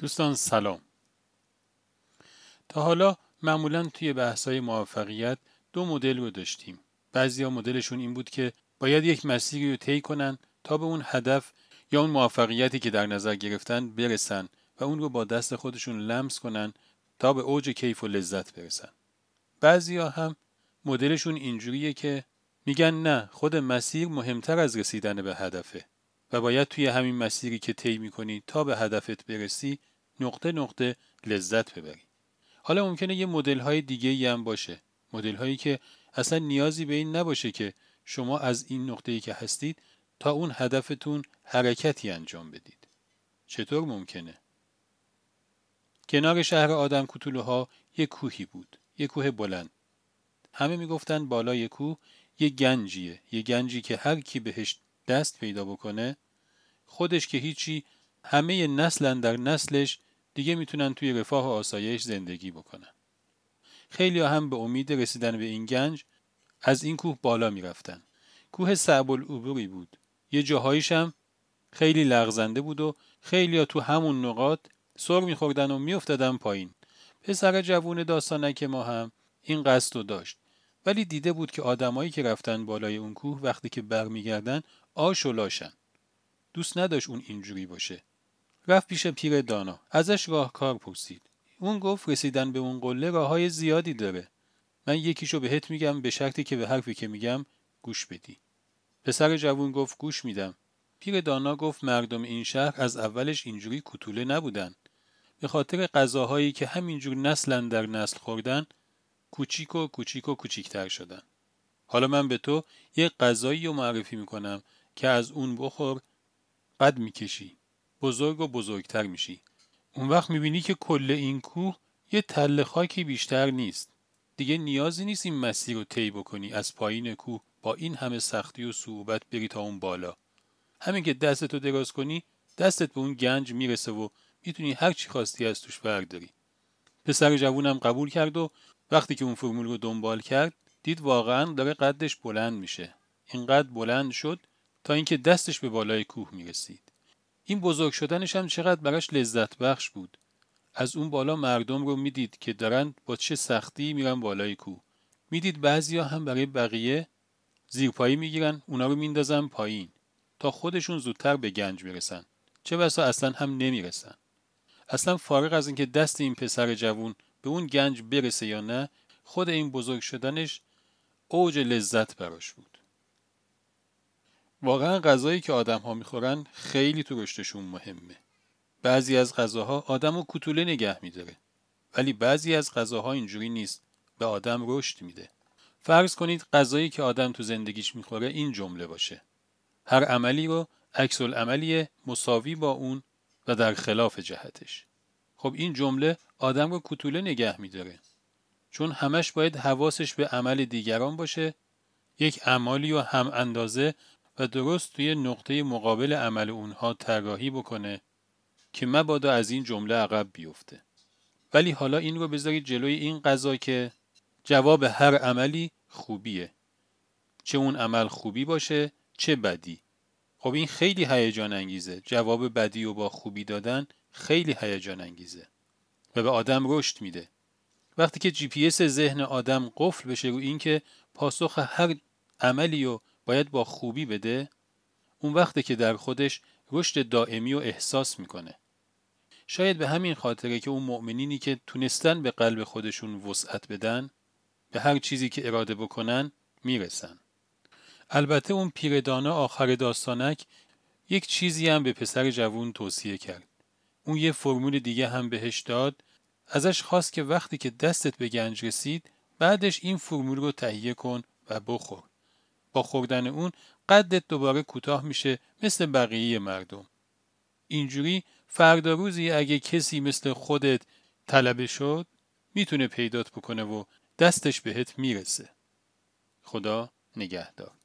دوستان سلام. تا حالا معمولا توی بحث‌های موفقیت دو مدل رو داشتیم. بعضیا مدلشون این بود که باید یک مسیری رو طی کنن تا به اون هدف یا اون موفقیتی که در نظر گرفتن برسن و اون رو با دست خودشون لمس کنن تا به اوج کیف و لذت برسن. بعضیا هم مدلشون اینجوریه که میگن نه خود مسیر مهمتر از رسیدن به هدفه و باید توی همین مسیری که طی می‌کنی تا به هدفت برسی نقطه نقطه لذت ببری حالا ممکنه یه مدل های دیگه هم باشه. مدل هایی که اصلا نیازی به این نباشه که شما از این نقطه ای که هستید تا اون هدفتون حرکتی انجام بدید. چطور ممکنه؟ کنار شهر آدم کتولوها یه کوهی بود. یه کوه بلند. همه می‌گفتن بالای کوه یه گنجیه. یه گنجی که هر کی بهش دست پیدا بکنه خودش که هیچی همه نسلن در نسلش دیگه می‌تونن توی رفاه و آسایش زندگی بکنن. خیلی هم به امید رسیدن به این گنج از این کوه بالا می‌رفتن. کوه صعب العبوری بود. یه جاهایش هم خیلی لغزنده بود و خیلی تو همون نقاط سر میخوردن و میافتادن پایین. پسر جوون داستانک ما هم این قصد رو داشت. ولی دیده بود که آدمایی که رفتن بالای اون کوه وقتی که برمیگردن آش و لاشن. دوست نداشت اون اینجوری باشه. رفت پیش پیر دانا. ازش راهکار پرسید. اون گفت رسیدن به اون قله راه های زیادی داره. من یکیشو بهت میگم به شرطی که به حرفی که میگم گوش بدی. پسر جوون گفت گوش میدم. پیر دانا گفت مردم این شهر از اولش اینجوری کتوله نبودن. به خاطر غذاهایی که همینجور نسلن در نسل خوردن کوچیک و کوچیک و کوچیکتر شدن. حالا من به تو یه غذایی رو معرفی می‌کنم که از اون بخور قد می‌کشی. بزرگ و بزرگتر میشی. اون وقت می‌بینی که کل این کوه یه تله خاکی بیشتر نیست. دیگه نیازی نیست این مسیر رو طی بکنی از پایین کوه با این همه سختی و صعوبت بری تا اون بالا. همین که دستتو دراز کنی دستت به اون گنج می‌رسه و می‌تونی هر چی خواستی از توش برداری. پسر جوونم قبول کرد و وقتی که اون فرمول رو دنبال کرد دید واقعا داره قدش بلند میشه. اینقدر بلند شد تا اینکه دستش به بالای کوه می‌رسید. این بزرگ شدنش هم چقدر براش لذت بخش بود. از اون بالا مردم رو می‌دید که دارن با چه سختی میرن بالای کوه. می‌دید بعضیا هم برای بقیه زیرپایی می‌گیرن اونا رو میندازن پایین تا خودشون زودتر به گنج می‌رسن. چه بسا اصلا هم نمی‌رسن. اصلا فارغ از اینکه دست این پسر جوون به اون گنج برسه یا نه خود این بزرگ شدنش اوج لذت براش بود. واقعا غذایی که آدم ها می‌خورن خیلی تو رشدشون مهمه. بعضی از غذاها آدم رو کتوله نگه میداره. ولی بعضی از غذاها اینجوری نیست. به آدم رشد میده. فرض کنید غذایی که آدم تو زندگیش می‌خوره این جمله باشه. هر عملی رو عکس عملی مساوی با اون و در خلاف جهتش. خب این جمله آدم رو کتوله نگه میداره. چون همش باید حواسش به عمل دیگران باشه یک عمالی و هم اندازه و درست توی نقطه مقابل عمل اونها طراحی بکنه که مبادا از این جمله عقب بیفته. ولی حالا این رو بذارید جلوی این قضا که جواب هر عملی خوبیه. چه اون عمل خوبی باشه چه بدی. خب این خیلی هیجان انگیزه. جواب بدی و با خوبی دادن خیلی هیجان انگیزه و به آدم رشد میده. وقتی که جی پی ذهن آدم قفل بشه رو اینکه پاسخ هر عملی و باید با خوبی بده اون وقتی که در خودش رشد دائمی و احساس می‌کنه. شاید به همین خاطره که اون مؤمنینی که تونستن به قلب خودشون وسعت بدن به هر چیزی که اراده بکنن می‌رسن. البته اون پیردانا آخر داستانک یک چیزی هم به پسر جوون توصیه کرد. اون یه فرمول دیگه هم بهش داد. ازش خواست که وقتی که دستت به گنج رسید بعدش این فرمول رو تهیه کن و بخور. با خوردن اون قدت دوباره کوتاه میشه مثل بقیه مردم. اینجوری فردا روزی اگه کسی مثل خودت طلبه شد می‌تونه پیدات بکنه و دستش بهت می‌رسه. خدا نگهدار.